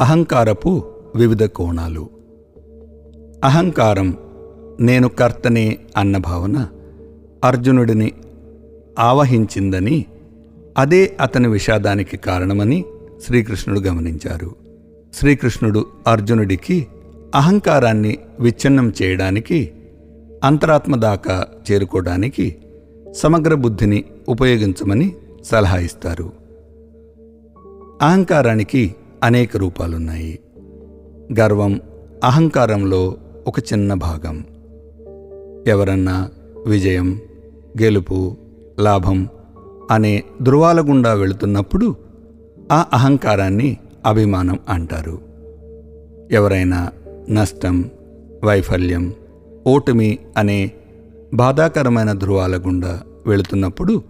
అహంకారపు వివిధ కోణాలు. అహంకారం నేను కర్తనే అన్న భావన అర్జునుడిని ఆవహించిందని అదే అతని విషాదానికి కారణమని శ్రీకృష్ణుడు గమనించారు. శ్రీకృష్ణుడు అర్జునుడికి అహంకారాన్ని విచ్ఛిన్నం చేయడానికి అంతరాత్మ దాకా చేరుకోవడానికి సమగ్ర బుద్ధిని ఉపయోగించమని సలహా ఇస్తారు. అహంకారానికి అనేక రూపాలున్నాయి. గర్వం అహంకారంలో ఒక చిన్న భాగం. ఎవరన్నా విజయం గెలుపు లాభం అనే ధృవాల గుండా వెళుతున్నప్పుడు ఆ అహంకారాన్ని అభిమానం అంటారు. ఎవరైనా నష్టం వైఫల్యం ఓటమి అనే బాధాకరమైన ధృవాల గుండా వెళుతున్నప్పుడు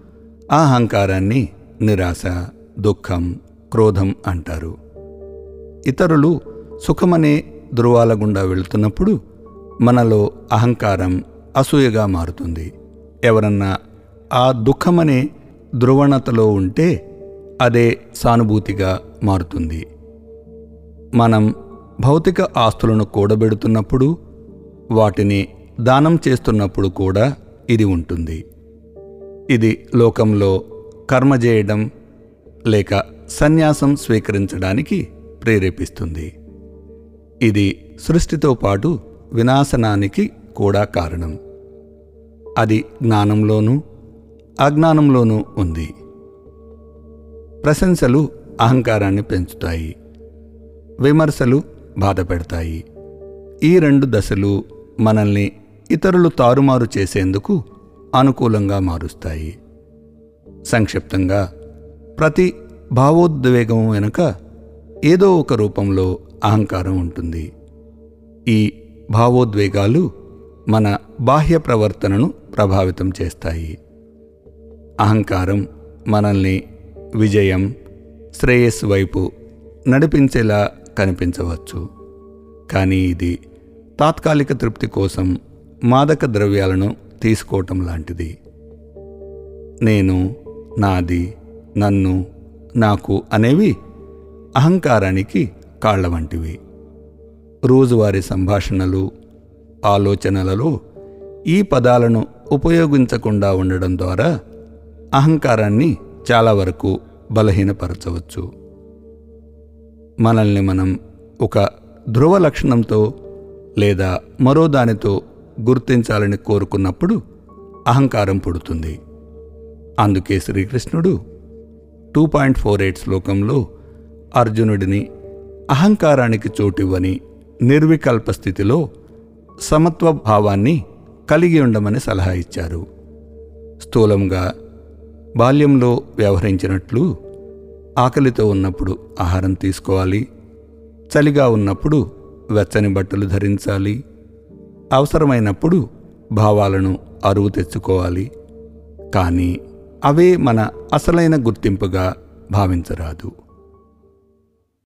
ఆ అహంకారాన్ని నిరాశ దుఃఖం క్రోధం అంటారు. ఇతరులు సుఖమనే ధృవాల గుండా వెళుతున్నప్పుడు మనలో అహంకారం అసూయగా మారుతుంది. ఎవరన్నా ఆ దుఃఖమనే ధ్రువణతలో ఉంటే అదే సానుభూతిగా మారుతుంది. మనం భౌతిక ఆస్తులను కూడబెడుతున్నప్పుడు వాటిని దానం చేస్తున్నప్పుడు కూడా ఇది ఉంటుంది. ఇది లోకంలో కర్మ చేయడం లేక సన్యాసం స్వీకరించడానికి ప్రేరేపిస్తుంది. ఇది సృష్టితో పాటు వినాశనానికి కూడా కారణం. అది జ్ఞానంలోనూ అజ్ఞానంలోనూ ఉంది. ప్రశంసలు అహంకారాన్ని పెంచుతాయి. విమర్శలు బాధపెడతాయి ఈ రెండు దశలు మనల్ని ఇతరులు తారుమారు చేసేందుకు అనుకూలంగా మారుస్తాయి. సంక్షిప్తంగా ప్రతి భావోద్వేగం వెనుక ఏదో ఒక రూపంలో అహంకారం ఉంటుంది. ఈ భావోద్వేగాలు మన బాహ్య ప్రవర్తనను ప్రభావితం చేస్తాయి. అహంకారం మనల్ని విజయం శ్రేయస్సు వైపు నడిపించేలా కనిపించవచ్చు. కానీ ఇది తాత్కాలిక తృప్తి కోసం మాదక ద్రవ్యాలను తీసుకోవటం లాంటిది. నేను నాది నన్ను నాకు అనేవి అహంకారానికి కాళ్ళ వంటివి రోజువారీ సంభాషణలు ఆలోచనలలో ఈ పదాలను ఉపయోగించకుండా ఉండడం ద్వారా అహంకారాన్ని చాలా వరకు బలహీనపరచవచ్చు. మనల్ని మనం ఒక ధ్రువ లక్షణంతో లేదా మరో దానితో గుర్తించాలని కోరుకున్నప్పుడు అహంకారం పుడుతుంది. అందుకే శ్రీకృష్ణుడు టూ పాయింట్ ఫోర్ ఎయిట్ శ్లోకంలో అర్జునుడిని అహంకారానికి చోటివ్వని నిర్వికల్ప స్థితిలో సమత్వ భావాన్ని కలిగి ఉండమని సలహా ఇచ్చారు. స్థూలంగా బాల్యంలో వ్యవహరించినట్లు ఆకలితో ఉన్నప్పుడు ఆహారం తీసుకోవాలి చలిగా ఉన్నప్పుడు వెచ్చని బట్టలు ధరించాలి అవసరమైనప్పుడు భావాలను అరువు తెచ్చుకోవాలి కానీ అవే మన అసలైన గుర్తింపుగా భావించరాదు.